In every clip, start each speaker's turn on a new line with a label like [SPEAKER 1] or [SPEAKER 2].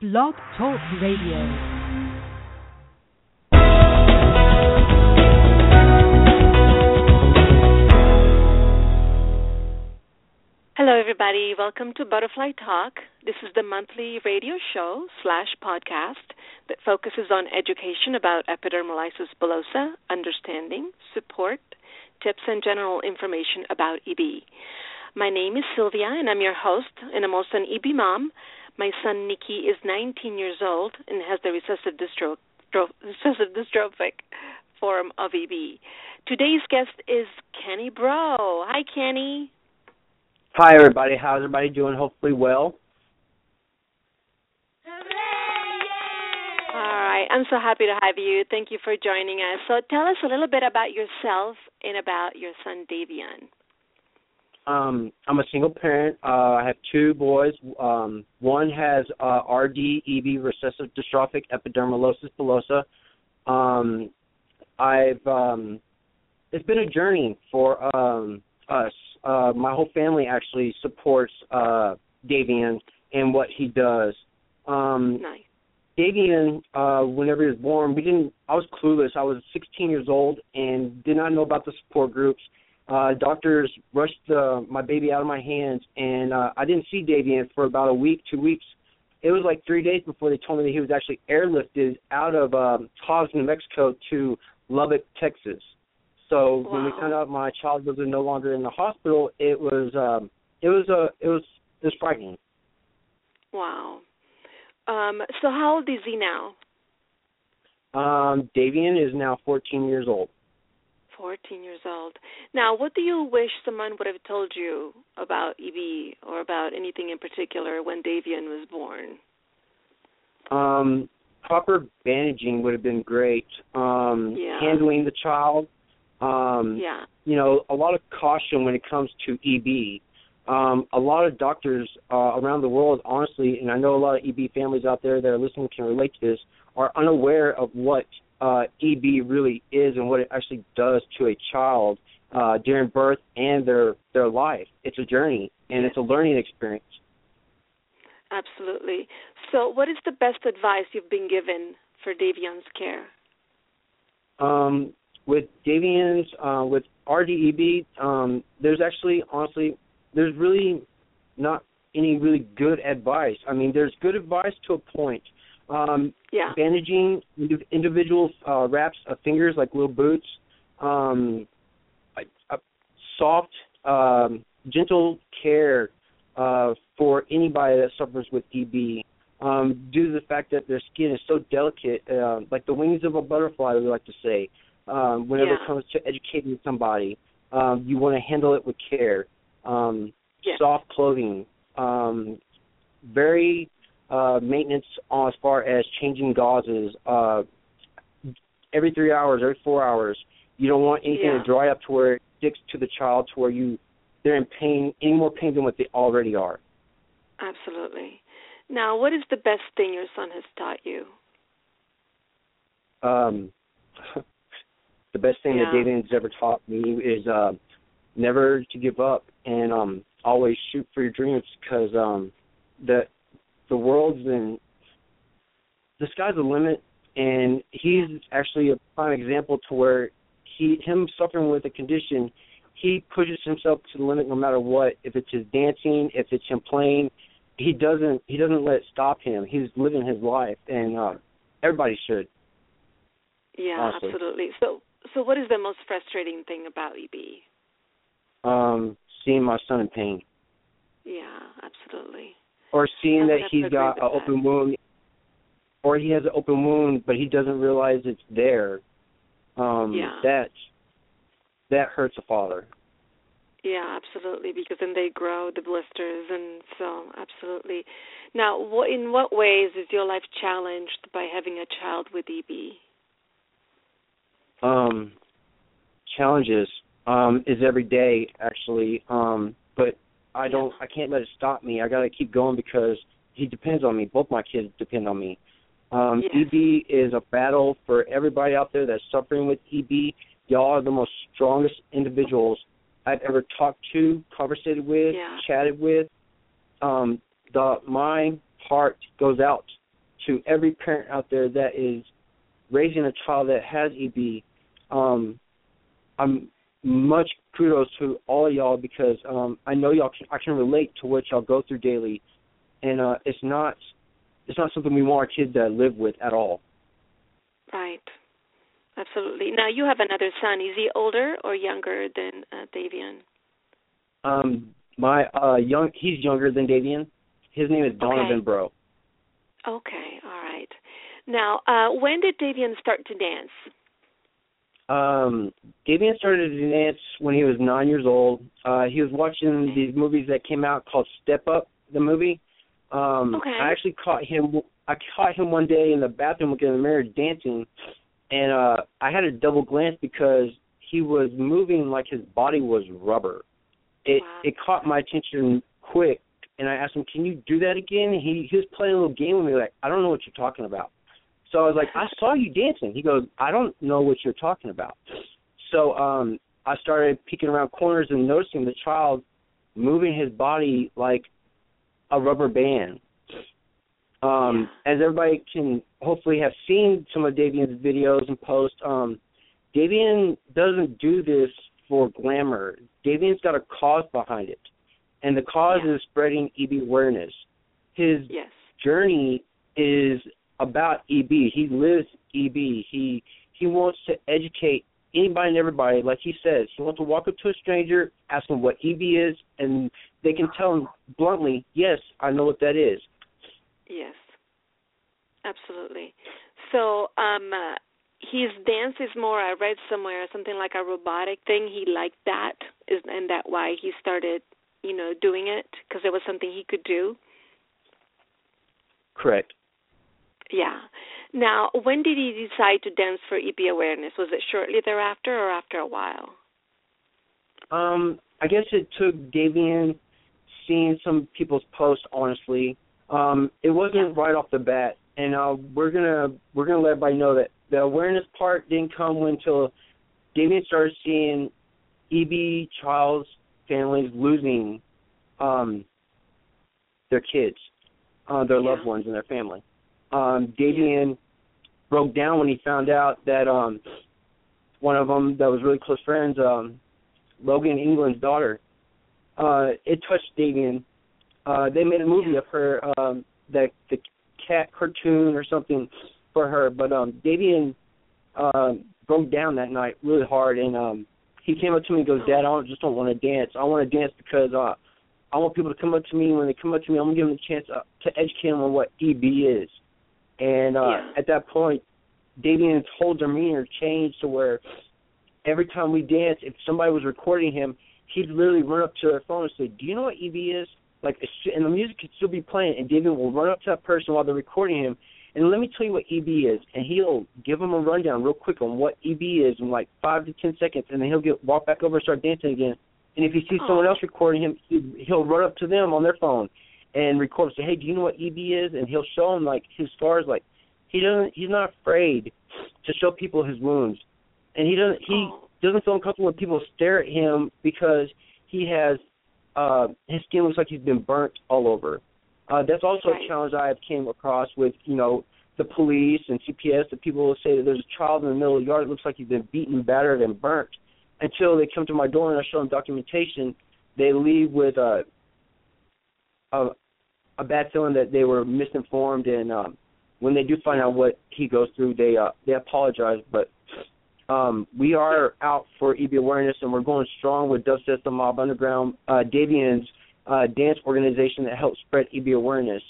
[SPEAKER 1] Blog Talk Radio.
[SPEAKER 2] Hello, everybody. Welcome to Butterfly Talk. This is the monthly radio show slash podcast that focuses on education about epidermolysis bullosa, understanding, support, tips, and general information about EB. My name is Sylvia, and I'm your host, and I'm also an EB mom. My son Nikki is 19 years old and has the recessive, dystro- recessive dystrophic form of EB. Today's guest is Kenny Breaux. Hi, Kenny.
[SPEAKER 3] Hi, everybody. How's everybody doing? Hopefully, well.
[SPEAKER 2] All right. I'm so happy to have you. Thank you for joining us. So, tell us a little bit about yourself and about your son, Davion.
[SPEAKER 3] Um, I'm a single parent. Uh, I have two boys. Um, one has uh, RD, EB, recessive dystrophic epidermolysis bullosa. Um, I've um, it's been a journey for um, us uh, my whole family actually supports uh, Davion and what he does. Um,
[SPEAKER 2] nice.
[SPEAKER 3] Davion, uh, whenever he was born, we didn't. I was clueless. I was 16 years old and did not know about the support groups. Uh, doctors rushed uh, my baby out of my hands, and uh, I didn't see Davion for about a week, two weeks. It was like three days before they told me that he was actually airlifted out of um, Hobbs, New Mexico, to Lubbock, Texas. So
[SPEAKER 2] wow.
[SPEAKER 3] when we found out my child was no longer in the hospital, it was um, it was a uh, it was it was frightening.
[SPEAKER 2] Wow. Um, so how old is he now?
[SPEAKER 3] Um, Davion is now 14 years old.
[SPEAKER 2] 14 years old. Now, what do you wish someone would have told you about EB or about anything in particular when Davion was born?
[SPEAKER 3] Um, proper bandaging would have been great. Um,
[SPEAKER 2] yeah.
[SPEAKER 3] Handling the child, um,
[SPEAKER 2] yeah.
[SPEAKER 3] You know, a lot of caution when it comes to EB. Um, a lot of doctors uh, around the world, honestly, and I know a lot of EB families out there that are listening can relate to this, are unaware of what uh, EB really is and what it actually does to a child uh, during birth and their their life. It's a journey and it's a learning experience.
[SPEAKER 2] Absolutely. So, what is the best advice you've been given for Davion's care?
[SPEAKER 3] Um, with Davion's, uh, with RDEB, um, there's actually, honestly, there's really not any really good advice. I mean, there's good advice to a point. Um,
[SPEAKER 2] yeah.
[SPEAKER 3] Bandaging individual uh, wraps of fingers like little boots, um, a, a soft, um, gentle care uh, for anybody that suffers with EB. Um, due to the fact that their skin is so delicate, uh, like the wings of a butterfly, we like to say um, whenever
[SPEAKER 2] yeah.
[SPEAKER 3] it comes to educating somebody. Um, you want to handle it with care. Um,
[SPEAKER 2] yeah.
[SPEAKER 3] Soft clothing. Um, very uh, maintenance on as far as changing gauzes. Uh, every three hours, every four hours. You don't want anything
[SPEAKER 2] yeah.
[SPEAKER 3] to dry up to where it sticks to the child to where you they're in pain, any more pain than what they already are.
[SPEAKER 2] Absolutely. Now, what is the best thing your son has taught you?
[SPEAKER 3] Um, the best thing
[SPEAKER 2] yeah.
[SPEAKER 3] that Davion's ever taught me is uh, never to give up and um, always shoot for your dreams because um, the the world's in the sky's the limit, and he's actually a prime example to where he him suffering with a condition, he pushes himself to the limit no matter what. If it's his dancing, if it's him playing, he doesn't he doesn't let it stop him. He's living his life, and uh, everybody should.
[SPEAKER 2] Yeah,
[SPEAKER 3] honestly.
[SPEAKER 2] absolutely. So, so what is the most frustrating thing about EB?
[SPEAKER 3] Um, seeing my son in pain.
[SPEAKER 2] Yeah, absolutely.
[SPEAKER 3] Or seeing that
[SPEAKER 2] would have to
[SPEAKER 3] he's got an open wound, or he has an open wound, but he doesn't realize it's there. Um,
[SPEAKER 2] Yeah.
[SPEAKER 3] That that hurts a father.
[SPEAKER 2] Yeah, absolutely. Because then they grow the blisters, and so absolutely. Now, what, in what ways is your life challenged by having a child with EB?
[SPEAKER 3] Um, challenges um, is every day actually, um, but I don't. I can't let it stop me. I got to keep going because he depends on me. Both my kids depend on me. Um,
[SPEAKER 2] Yes.
[SPEAKER 3] EB is a battle for everybody out there that's suffering with EB. Y'all are the most strongest individuals I've ever talked to, conversated with,
[SPEAKER 2] Yeah.
[SPEAKER 3] chatted with. Um, the my heart goes out to every parent out there that is raising a child that has EB. Um, I'm much kudos to all of y'all because um, I know y'all can, I can relate to what y'all go through daily, and uh, it's not it's not something we want our kids to live with at all.
[SPEAKER 2] Right. Absolutely. Now you have another son. Is he older or younger than uh, Davion?
[SPEAKER 3] Um, my uh, young he's younger than Davion. His name is Donovan
[SPEAKER 2] Okay.
[SPEAKER 3] Breaux.
[SPEAKER 2] Okay. All right. Now, uh, when did Davion start to dance?
[SPEAKER 3] Um, Davion started to dance when he was nine years old. Uh, he was watching these movies that came out called Step Up, the movie. Um,
[SPEAKER 2] Okay.
[SPEAKER 3] I actually caught him. I caught him one day in the bathroom looking in the mirror dancing, and uh, I had a double glance because he was moving like his body was rubber. It
[SPEAKER 2] Wow.
[SPEAKER 3] it caught my attention quick, and I asked him, "Can you do that again?" He he was playing a little game with me, like I don't know what you're talking about. So I was like, I saw you dancing. He goes, I don't know what you're talking about. So um I started peeking around corners and noticing the child moving his body like a rubber band. Um as everybody can hopefully have seen some of Davion's videos and posts, um Davion doesn't do this for glamour. Davion's got a cause behind it. And the cause
[SPEAKER 2] Yeah.
[SPEAKER 3] is spreading EB awareness. His
[SPEAKER 2] Yes.
[SPEAKER 3] journey is about EB. He lives EB. He he wants to educate anybody and everybody, like he says. He wants to walk up to a stranger, ask them what EB is, and they can tell him bluntly, "Yes, I know what that is."
[SPEAKER 2] Yes. Absolutely. So, um uh, his dance is more I read somewhere something like a robotic thing. He liked that is and that why he started, you know, doing it because it was something he could do.
[SPEAKER 3] Correct.
[SPEAKER 2] Yeah. Now, when did he decide to dance for EB awareness? Was it shortly thereafter or after a while?
[SPEAKER 3] Um, I guess it took Davion seeing some people's posts. Honestly, um, it wasn't right off the bat, and uh, we're gonna we're gonna let everybody know that the awareness part didn't come until Davion started seeing EB child's families losing um, their kids, uh, their loved ones, and their family. Um, Davion broke down when he found out that um, one of them that was really close friends. Um, Logan England's daughter. Uh, it touched Davion. Uh, they made a movie of her, um, the the cat cartoon or something for her, but um, Davion uh, broke down that night really hard, and um, he came up to me and goes, "Dad, I don't, just don't want to dance. I want to dance because uh, I want people to come up to me. When they come up to me, I'm gonna give them a chance uh, to educate them on what EB is." And uh,
[SPEAKER 2] Yeah.
[SPEAKER 3] at that point, Davion's whole demeanor changed to where every time we dance, if somebody was recording him, he'd literally run up to their phone and say, "Do you know what EB is?" Like, and the music could still be playing, and David will run up to that person while they're recording him, and let me tell you what EB is, and he'll give them a rundown real quick on what EB is in like five to ten seconds, and then he'll get walk back over and start dancing again. And if he sees someone else recording him, he- he'll run up to them on their phone and record and say, "Hey, do you know what EB is?" And he'll show them like his scars. Like he doesn't, he's not afraid to show people his wounds, and he doesn't he
[SPEAKER 2] Oh.
[SPEAKER 3] doesn't feel uncomfortable when people stare at him because he has uh his skin looks like he's been burnt all over. Uh that's also
[SPEAKER 2] Right.
[SPEAKER 3] a challenge I have came across with, you know, the police and CPS The people will say that there's a child in the middle of the yard that looks like he's been beaten, battered and burnt until they come to my door and I show them documentation, they leave with a a a bad feeling that they were misinformed and um when they do find out what he goes through they uh they apologize but um, we are out for EB awareness, and we're going strong with Dubsteps Mob Underground, uh, Davion's uh, dance organization that helps spread EB awareness.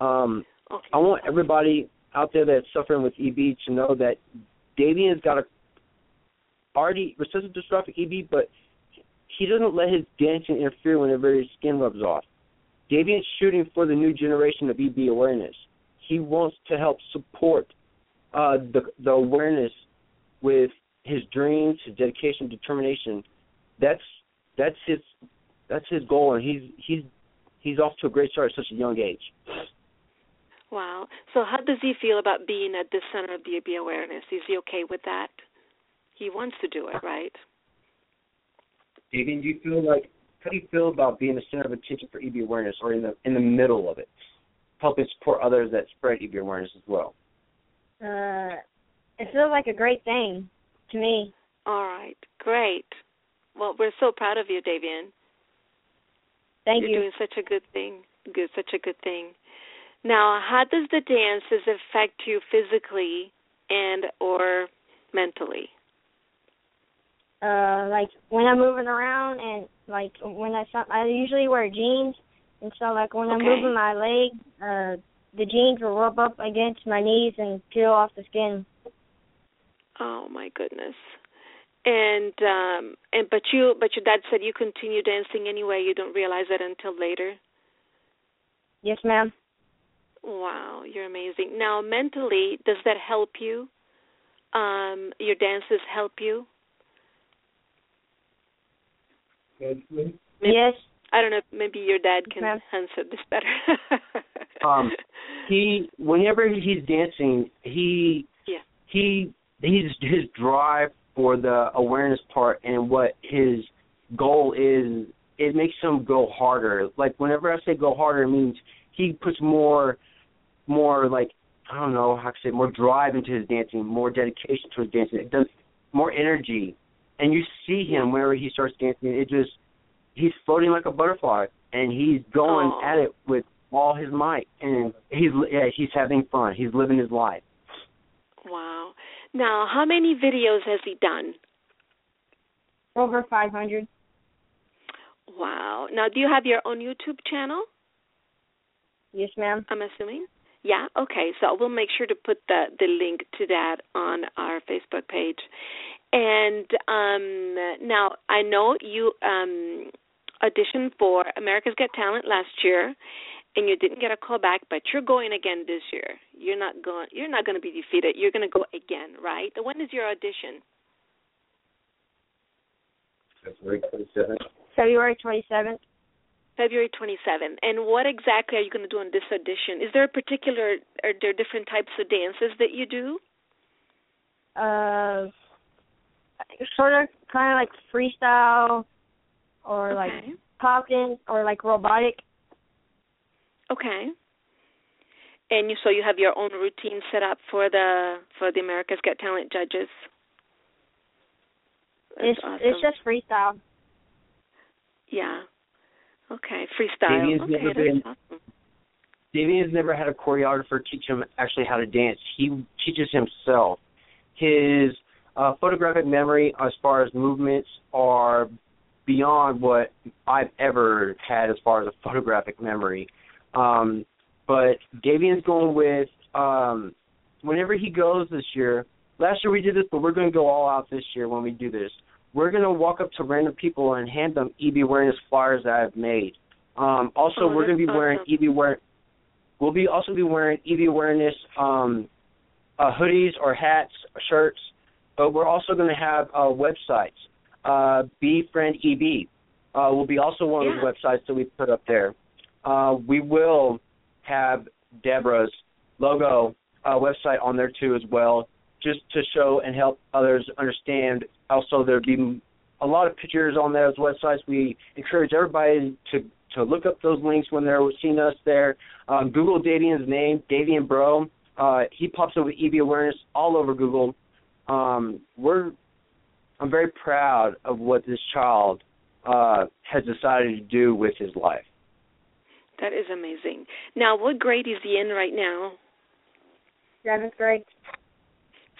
[SPEAKER 3] Um,
[SPEAKER 2] Okay.
[SPEAKER 3] I want everybody out there that's suffering with EB to know that Davion's got a already recessive dystrophic EB, but he doesn't let his dancing interfere whenever his skin rubs off. Davion's shooting for the new generation of EB awareness. He wants to help support uh, the the awareness with his dreams, his dedication, determination. That's that's his that's his goal, and he's he's he's off to a great start at such a young age.
[SPEAKER 2] Wow. So how does he feel about being at the center of the EB awareness? Is he okay with that? He wants to do it, right?
[SPEAKER 3] Davion, do you feel like how do you feel about being the center of attention for EB awareness, or in the in the middle of it, helping support others that spread EB awareness as well?
[SPEAKER 4] Uh, it feels like a great thing to me.
[SPEAKER 2] All right, great. Well, we're so proud of you, Davion.
[SPEAKER 4] Thank
[SPEAKER 2] You're
[SPEAKER 4] you.
[SPEAKER 2] doing such a good thing. Good, such a good thing. Now, how does the dances affect you physically and or mentally?
[SPEAKER 4] Uh, like when I'm moving around and like when I I usually wear jeans, and so like when I'm moving my leg, uh, the jeans will rub up against my knees and peel off the skin.
[SPEAKER 2] Oh my goodness. And um and but you but your dad said you continue dancing anyway, you don't realize it until later.
[SPEAKER 4] Yes, ma'am.
[SPEAKER 2] Wow, you're amazing. Now mentally, does that help you? Um your dances help you? Maybe-
[SPEAKER 4] Yes.
[SPEAKER 2] I don't know, maybe your dad can
[SPEAKER 4] Ma'am.
[SPEAKER 2] answer this better.
[SPEAKER 3] Um, he whenever he's dancing, he
[SPEAKER 2] Yeah.
[SPEAKER 3] he he's his drive for the awareness part and what his goal is. It makes him go harder. Like whenever I say go harder, it means he puts more more like I don't know how to say more drive into his dancing, more dedication to his dancing. It does more energy, and you see him whenever he starts dancing. It just he's floating like a butterfly, and he's going
[SPEAKER 2] Aw.
[SPEAKER 3] at it with all his might, and he's yeah, he's having fun. He's living his life.
[SPEAKER 2] wow. Now, how many videos has he done?
[SPEAKER 4] Over 500.
[SPEAKER 2] Wow. Now, do you have your own YouTube channel?
[SPEAKER 4] Yes, ma'am.
[SPEAKER 2] I'm assuming. Yeah. Okay. So we'll make sure to put the the link to that on our Facebook page. And um now I know you um auditioned for America's Got Talent last year and you didn't get a call back, but you're going again this year. You're not going you're not going to be defeated. You're going to go again, right? When is your audition?
[SPEAKER 4] February 27th.
[SPEAKER 2] February 27th. And what exactly are you going to do on this audition? Is there a particular, are there different types of dances that you do?
[SPEAKER 4] Uh, sort of, kind of like freestyle, or like
[SPEAKER 2] Okay.
[SPEAKER 4] popping, or like robotic.
[SPEAKER 2] Okay. And you, so you have your own routine set up for the for the America's Got Talent judges. That's
[SPEAKER 4] It's
[SPEAKER 2] awesome.
[SPEAKER 4] it's just freestyle.
[SPEAKER 2] yeah. Okay, freestyle.
[SPEAKER 3] Davion's
[SPEAKER 2] okay,
[SPEAKER 3] never
[SPEAKER 2] that's
[SPEAKER 3] been-
[SPEAKER 2] awesome.
[SPEAKER 3] Davion has never had a choreographer teach him actually how to dance. He teaches himself. His uh, photographic memory, as far as movements, are beyond what I've ever had as far as a photographic memory. Um, but Davion's going with um, whenever he goes this year. Last year we did this, but we're going to go all out this year when we do this. We're going to walk up to random people and hand them EB awareness flyers that I've made. Um, also,
[SPEAKER 2] Oh,
[SPEAKER 3] we're going to be wearing
[SPEAKER 2] awesome.
[SPEAKER 3] EB aware. We'll be also be wearing EB awareness um, uh, hoodies or hats, or shirts. But we're also going to have uh, websites. Uh, Befriend EB uh, will be also one of the websites that we put up there. Uh, we will have DEBRA's logo uh, website on there too as well, just to show and help others understand. Also, there'll be a lot of pictures on those websites. We encourage everybody to to look up those links when they're seeing us there. Um, Google Davion's name, Davion Breaux. Uh, he pops up with EB awareness all over Google. Um, we're I'm very proud of what this child uh, has decided to do with his life.
[SPEAKER 2] That is amazing. Now, what grade is he in right now?
[SPEAKER 4] Seventh grade.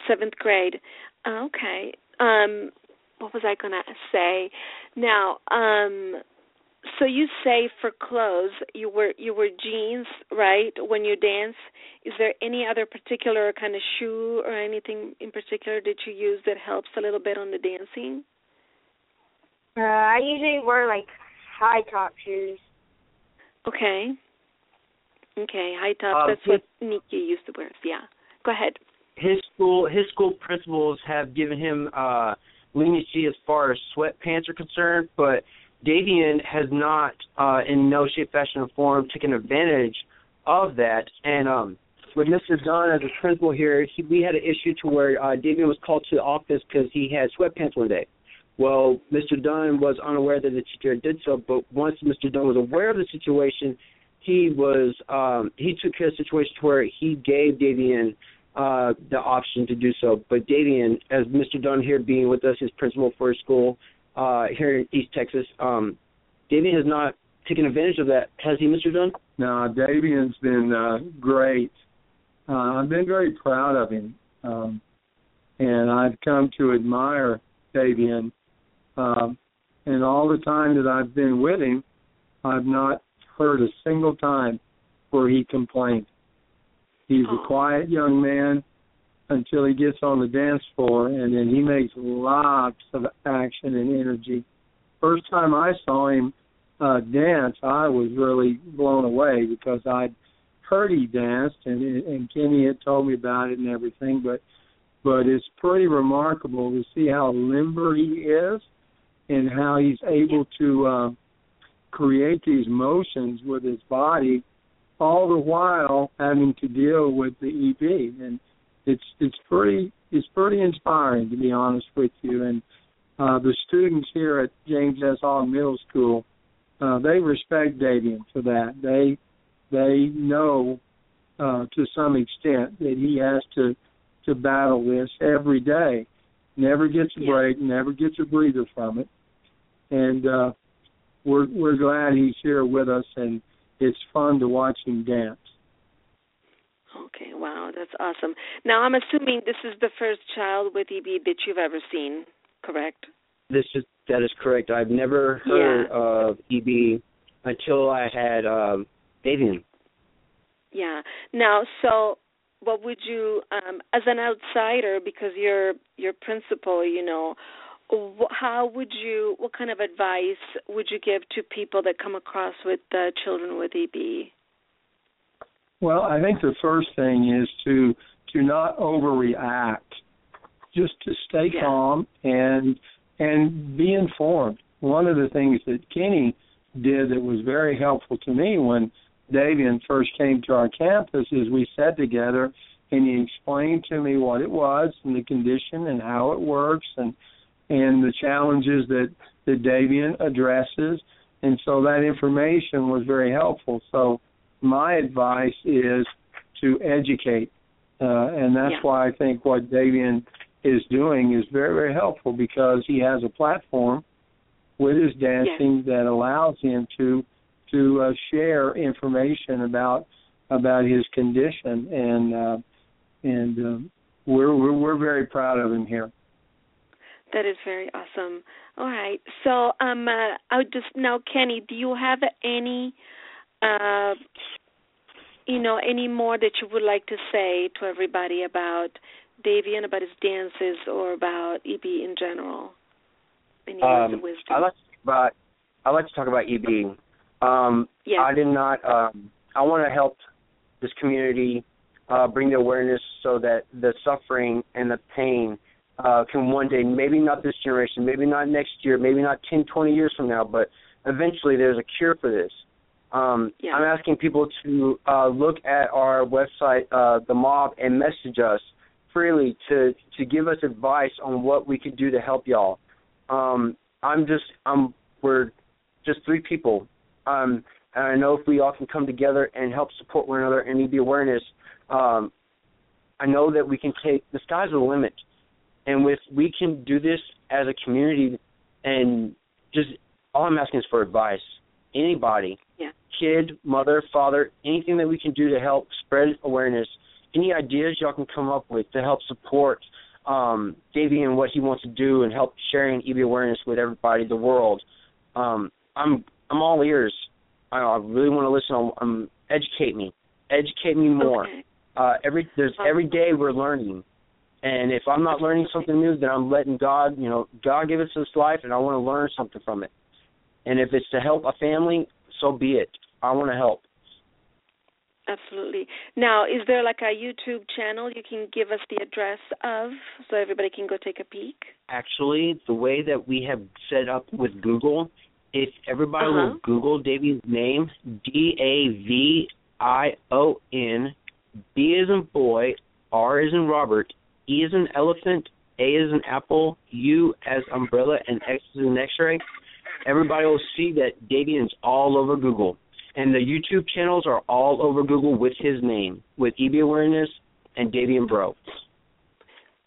[SPEAKER 2] Seventh grade. Okay. Um, what was I going to say? Now, um, so you say for clothes you wear you wear jeans, right? When you dance, is there any other particular kind of shoe or anything in particular that you use that helps a little bit on the dancing?
[SPEAKER 4] Uh, I usually wear like high top shoes.
[SPEAKER 2] Okay. Okay, high top.
[SPEAKER 3] Um,
[SPEAKER 2] That's what Nikki used to wear. Yeah. Go ahead.
[SPEAKER 3] His school his school principals have given him uh leniency as far as sweatpants are concerned, but Davion has not, uh, in no shape, fashion, or form, taken advantage of that. And um, with Mr. Dunn as a principal here, he, we had an issue to where uh, Davion was called to the office because he had sweatpants one day. Well, Mr. Dunn was unaware that the teacher did so, but once Mr. Dunn was aware of the situation, he was um, he took care of the situation to where he gave Davion uh, the option to do so. But Davian, as Mr. Dunn here being with us, his principal for his school uh, here in East Texas, um, Davion has not taken advantage of that. Has he, Mr. Dunn?
[SPEAKER 5] No, Davion's been uh, great. Uh, I've been very proud of him, um, and I've come to admire Davion. Um, and all the time that I've been with him, I've not heard a single time where he complained. He's a quiet young man until he gets on the dance floor, and then he makes lots of action and energy. First time I saw him uh, dance, I was really blown away because I'd heard he danced, and and Kenny had told me about it and everything. But but it's pretty remarkable to see how limber he is, and how he's able to uh, create these motions with his body, all the while having to deal with the EB. And it's it's pretty it's pretty inspiring to be honest with you. And uh, the students here at James S. Hogg Middle School, uh, they respect Davion for that. They they know uh, to some extent that he has to to battle this every day. Never gets a break, never gets a breather from it. And uh, we're we're glad he's here with us, and it's fun to watch him dance.
[SPEAKER 2] Okay, wow, that's awesome. Now I'm assuming this is the first child with EB that you've ever seen, correct?
[SPEAKER 3] This is that is correct. I've never heard of EB until I had um, Davion.
[SPEAKER 2] Yeah. Now, so what would you, um, as an outsider, because you're you're principal, you know, how would you, what kind of advice would you give to people that come across with uh, children with EB?
[SPEAKER 5] Well, I think the first thing is to to not overreact. Just to stay
[SPEAKER 2] Yeah.
[SPEAKER 5] calm and and be informed. One of the things that Kenny did that was very helpful to me when Davion first came to our campus is we sat together and he explained to me what it was and the condition and how it works and and the challenges that that Davion addresses and so that information was very helpful. So my advice is to educate, uh, and that's
[SPEAKER 2] Yeah.
[SPEAKER 5] why I think what Davion is doing is very, very helpful because he has a platform with his dancing that allows him to to uh, share information about about his condition, and uh, and um, we're, we're we're very proud of him here.
[SPEAKER 2] That is very awesome. All right. So, um, uh, I would just now, Kenny, do you have any, uh, you know, any more that you would like to say to everybody about Davion, about his dances, or about EB in general? Any
[SPEAKER 3] Um,
[SPEAKER 2] of wisdom?
[SPEAKER 3] I like to talk about I like to talk about EB. Um,
[SPEAKER 2] Yeah.
[SPEAKER 3] I did not. Um, I want to help this community uh, bring the awareness so that the suffering and the pain uh, can one day, maybe not this generation, maybe not next year, maybe not 10, 20 years from now, but eventually there's a cure for this. Um,
[SPEAKER 2] Yeah.
[SPEAKER 3] I'm asking people to uh, look at our website, uh, the mob, and message us freely to to give us advice on what we could do to help y'all. Um, I'm just I'm we're just three people. Um, and I know if we all can come together and help support one another and EB awareness, um, I know that we can take the sky's the limit, and with we can do this as a community, and just all I'm asking is for advice. Anybody,
[SPEAKER 2] Yeah.
[SPEAKER 3] Kid, mother, father, anything that we can do to help spread awareness. Any ideas y'all can come up with to help support um, Davey and what he wants to do and help sharing EB awareness with everybody, the world. Um, I'm I'm all ears. I, I really want to listen. On, um, educate me, educate me more.
[SPEAKER 2] Okay.
[SPEAKER 3] Uh, every there's every day we're learning, And if I'm not learning something new, then I'm letting God, you know, God give us this life, and I want to learn something from it. And if it's to help a family, so be it. I want to help.
[SPEAKER 2] Absolutely. Now, is there like a YouTube channel you can give us the address of so everybody can go take a peek?
[SPEAKER 3] Actually, the way that we have set up with Google, if everybody
[SPEAKER 2] Uh-huh.
[SPEAKER 3] will Google Davion's name, D A V I O N, B is in boy, R is in Robert, E is in elephant, A is in apple, U as umbrella, and X is in X-ray. Everybody will see that Davion's all over Google, and the YouTube channels are all over Google with his name, with EB awareness and Davion Breaux.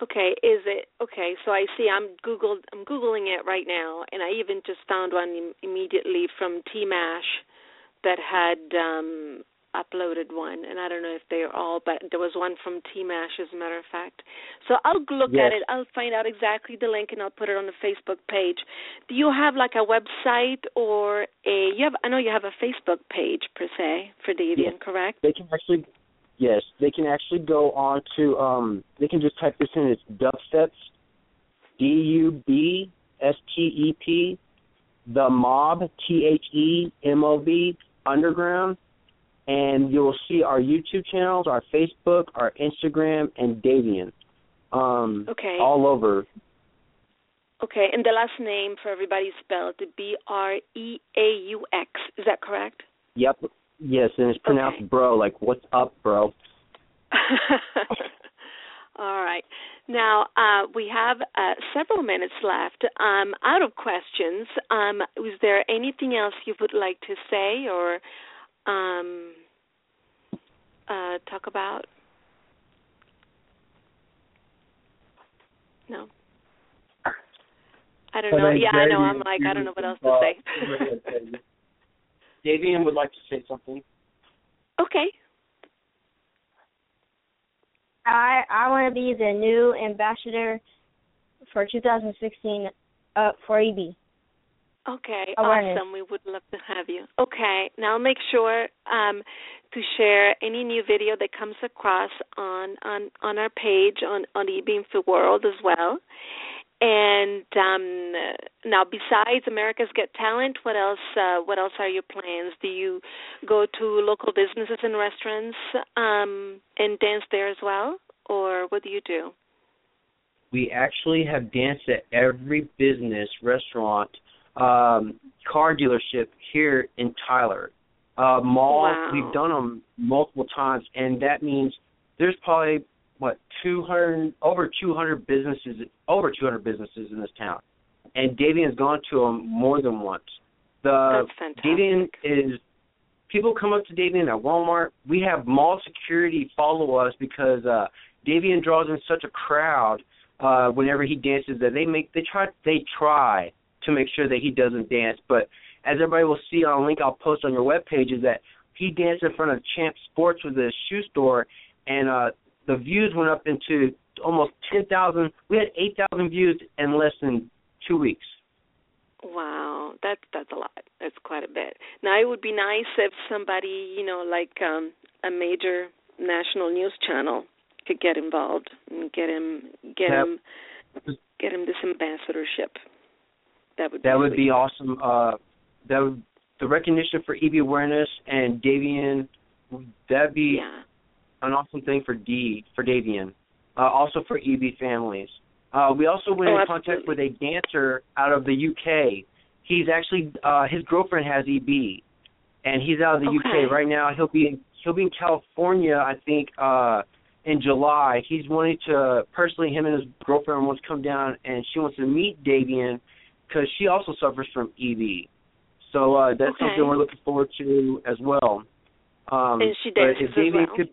[SPEAKER 2] Okay, is it okay? So I see. I'm googled. I'm googling it right now, and I even just found one Im- immediately from T Mash that had um uploaded one, and I don't know if they're all, but there was one from T Mash, as a matter of fact. So I'll look
[SPEAKER 3] Yes.
[SPEAKER 2] at it. I'll find out exactly the link, and I'll put it on the Facebook page. Do you have like a website or a? You have. I know you have a Facebook page per se for Davian,
[SPEAKER 3] Yes.
[SPEAKER 2] correct?
[SPEAKER 3] they can actually yes they can actually go on to um they can just type this in it's dubsteps d u b s t e p the mob t h e m o b underground and you will see our youtube channels our facebook our instagram and davion um
[SPEAKER 2] Okay.
[SPEAKER 3] all over
[SPEAKER 2] Okay, and the last name for everybody is spelled B R E A U X. Is that correct?
[SPEAKER 3] yep yes and it's pronounced
[SPEAKER 2] Okay.
[SPEAKER 3] bro like what's up bro
[SPEAKER 2] All right. Now uh, we have uh, several minutes left. Um, out of questions, um, is there anything else you would like to say or um, uh, talk about? No. I don't know. Yeah, I know. I'm like, I don't know what else to say.
[SPEAKER 3] Davian would like to say something.
[SPEAKER 2] okay.
[SPEAKER 4] I I want to be the new ambassador for 2016 uh, for EB.
[SPEAKER 2] Okay,
[SPEAKER 4] Awareness.
[SPEAKER 2] awesome. We would love to have you. Okay, now make sure um, to share any new video that comes across on on on our page on on eBeam for World as well. And um, now, besides America's Get Talent, what else? Uh, what else are your plans? Do you go to local businesses and restaurants um, and dance there as well, or what do you do?
[SPEAKER 3] We actually have danced at every business, restaurant, um, car dealership here in Tyler. Uh, malls,
[SPEAKER 2] Wow.
[SPEAKER 3] we've done them multiple times, and that means there's probably what 200 over 200 businesses over 200 businesses in this town, and Davion's gone to them more than once. The. Davion is people come up to Davion at Walmart. We have mall security follow us because uh Davion draws in such a crowd uh whenever he dances that they make they try they try to make sure that he doesn't dance. But as everybody will see on a link I'll post on your webpage is that he danced in front of Champ Sports with a shoe store and uh the views went up into almost ten thousand we had eight thousand views in less than two weeks.
[SPEAKER 2] Wow, that's that's a lot. That's quite a bit. Now it would be nice if somebody, you know, like um a major national news channel could get involved and get him get
[SPEAKER 3] Yep.
[SPEAKER 2] him get him this ambassadorship. That would be
[SPEAKER 3] That would be awesome. Uh, that would, the recognition for EB awareness and Davion. That'd be
[SPEAKER 2] yeah.
[SPEAKER 3] an awesome thing for D for Davion. Uh, also for EB families. Uh, we also went
[SPEAKER 2] Oh,
[SPEAKER 3] in contact with a dancer out of the UK. He's actually uh, his girlfriend has EB, and he's out of the
[SPEAKER 2] Okay.
[SPEAKER 3] UK right now. He'll be in, he'll be in California, I think, uh, in July. He's wanting to personally him and his girlfriend wants to come down, and she wants to meet Davion because she also suffers from EB. So uh, that's
[SPEAKER 2] Okay.
[SPEAKER 3] something we're looking forward to as well. Um,
[SPEAKER 2] And she
[SPEAKER 3] but
[SPEAKER 2] dances
[SPEAKER 3] if
[SPEAKER 2] as well?
[SPEAKER 3] could,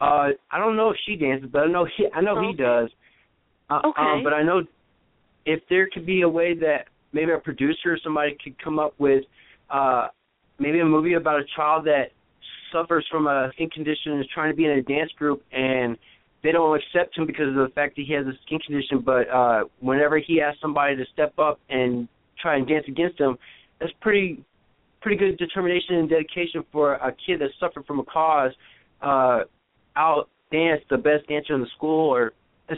[SPEAKER 3] uh, I don't know if she dances, but I know he, I know he does. Uh,
[SPEAKER 2] Okay.
[SPEAKER 3] Um, but I know if there could be a way that maybe a producer or somebody could come up with uh, maybe a movie about a child that suffers from a skin condition and is trying to be in a dance group and they don't accept him because of the fact that he has a skin condition but uh whenever he asks somebody to step up and try and dance against him that's pretty pretty good determination and dedication for a kid that suffered from a cause uh out dance the best dancer in the school or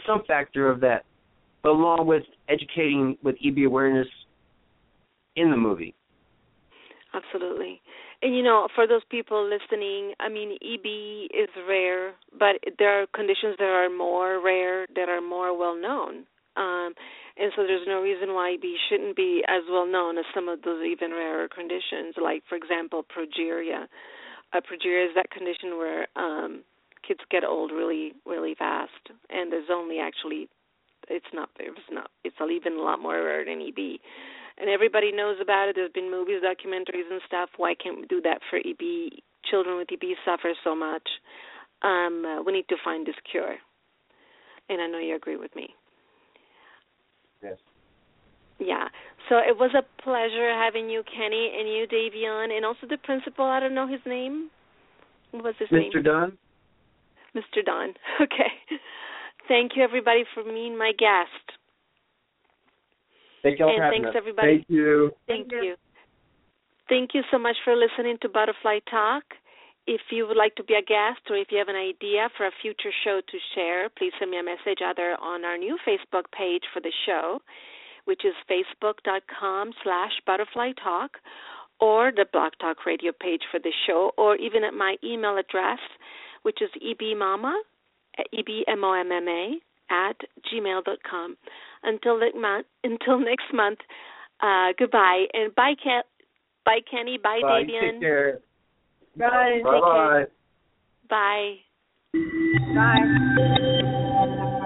[SPEAKER 3] some factor of that, along with educating with EB awareness in the movie.
[SPEAKER 2] Absolutely. And you know, for those people listening, I mean, EB is rare, but there are conditions that are more rare, that are more well known. Um, and so there's no reason why EB shouldn't be as well known as some of those even rarer conditions, like, for example, progeria. Uh, progeria is that condition where um, kids get old really, really fast, and there's only actually, it's not, it's not, it's even a lot more rare than EB and everybody knows about it. There's been movies, documentaries, and stuff. Why can't we do that for EB? Children with EB suffer so much. Um, uh, we need to find this cure. And I know you agree with me.
[SPEAKER 3] Yes.
[SPEAKER 2] Yeah. So it was a pleasure having you, Kenny, and you, Davion, and also the principal. I don't know his name. What was his
[SPEAKER 3] Mr.
[SPEAKER 2] name?
[SPEAKER 3] Mr. Don.
[SPEAKER 2] Mr. Don. Okay. Thank you, everybody, for being my guest.
[SPEAKER 3] Thank you
[SPEAKER 2] and
[SPEAKER 3] for
[SPEAKER 2] thanks
[SPEAKER 3] us.
[SPEAKER 2] everybody.
[SPEAKER 5] Thank you.
[SPEAKER 2] Thank you. Thank you so much for listening to Butterfly Talk. If you would like to be a guest or if you have an idea for a future show to share, please send me a message either on our new Facebook page for the show, which is facebook.com slash butterfly talk, or the Blog Talk Radio page for the show, or even at my email address, which is ebmama, E-B-M-O-M-M-A, at gmail.com. Until next month, until next month, uh, goodbye and bye, Ken, bye, Kenny, bye,
[SPEAKER 3] Bye.
[SPEAKER 2] Davion.
[SPEAKER 3] Take care.
[SPEAKER 4] Bye.
[SPEAKER 3] Bye bye.
[SPEAKER 2] Bye.
[SPEAKER 4] Bye.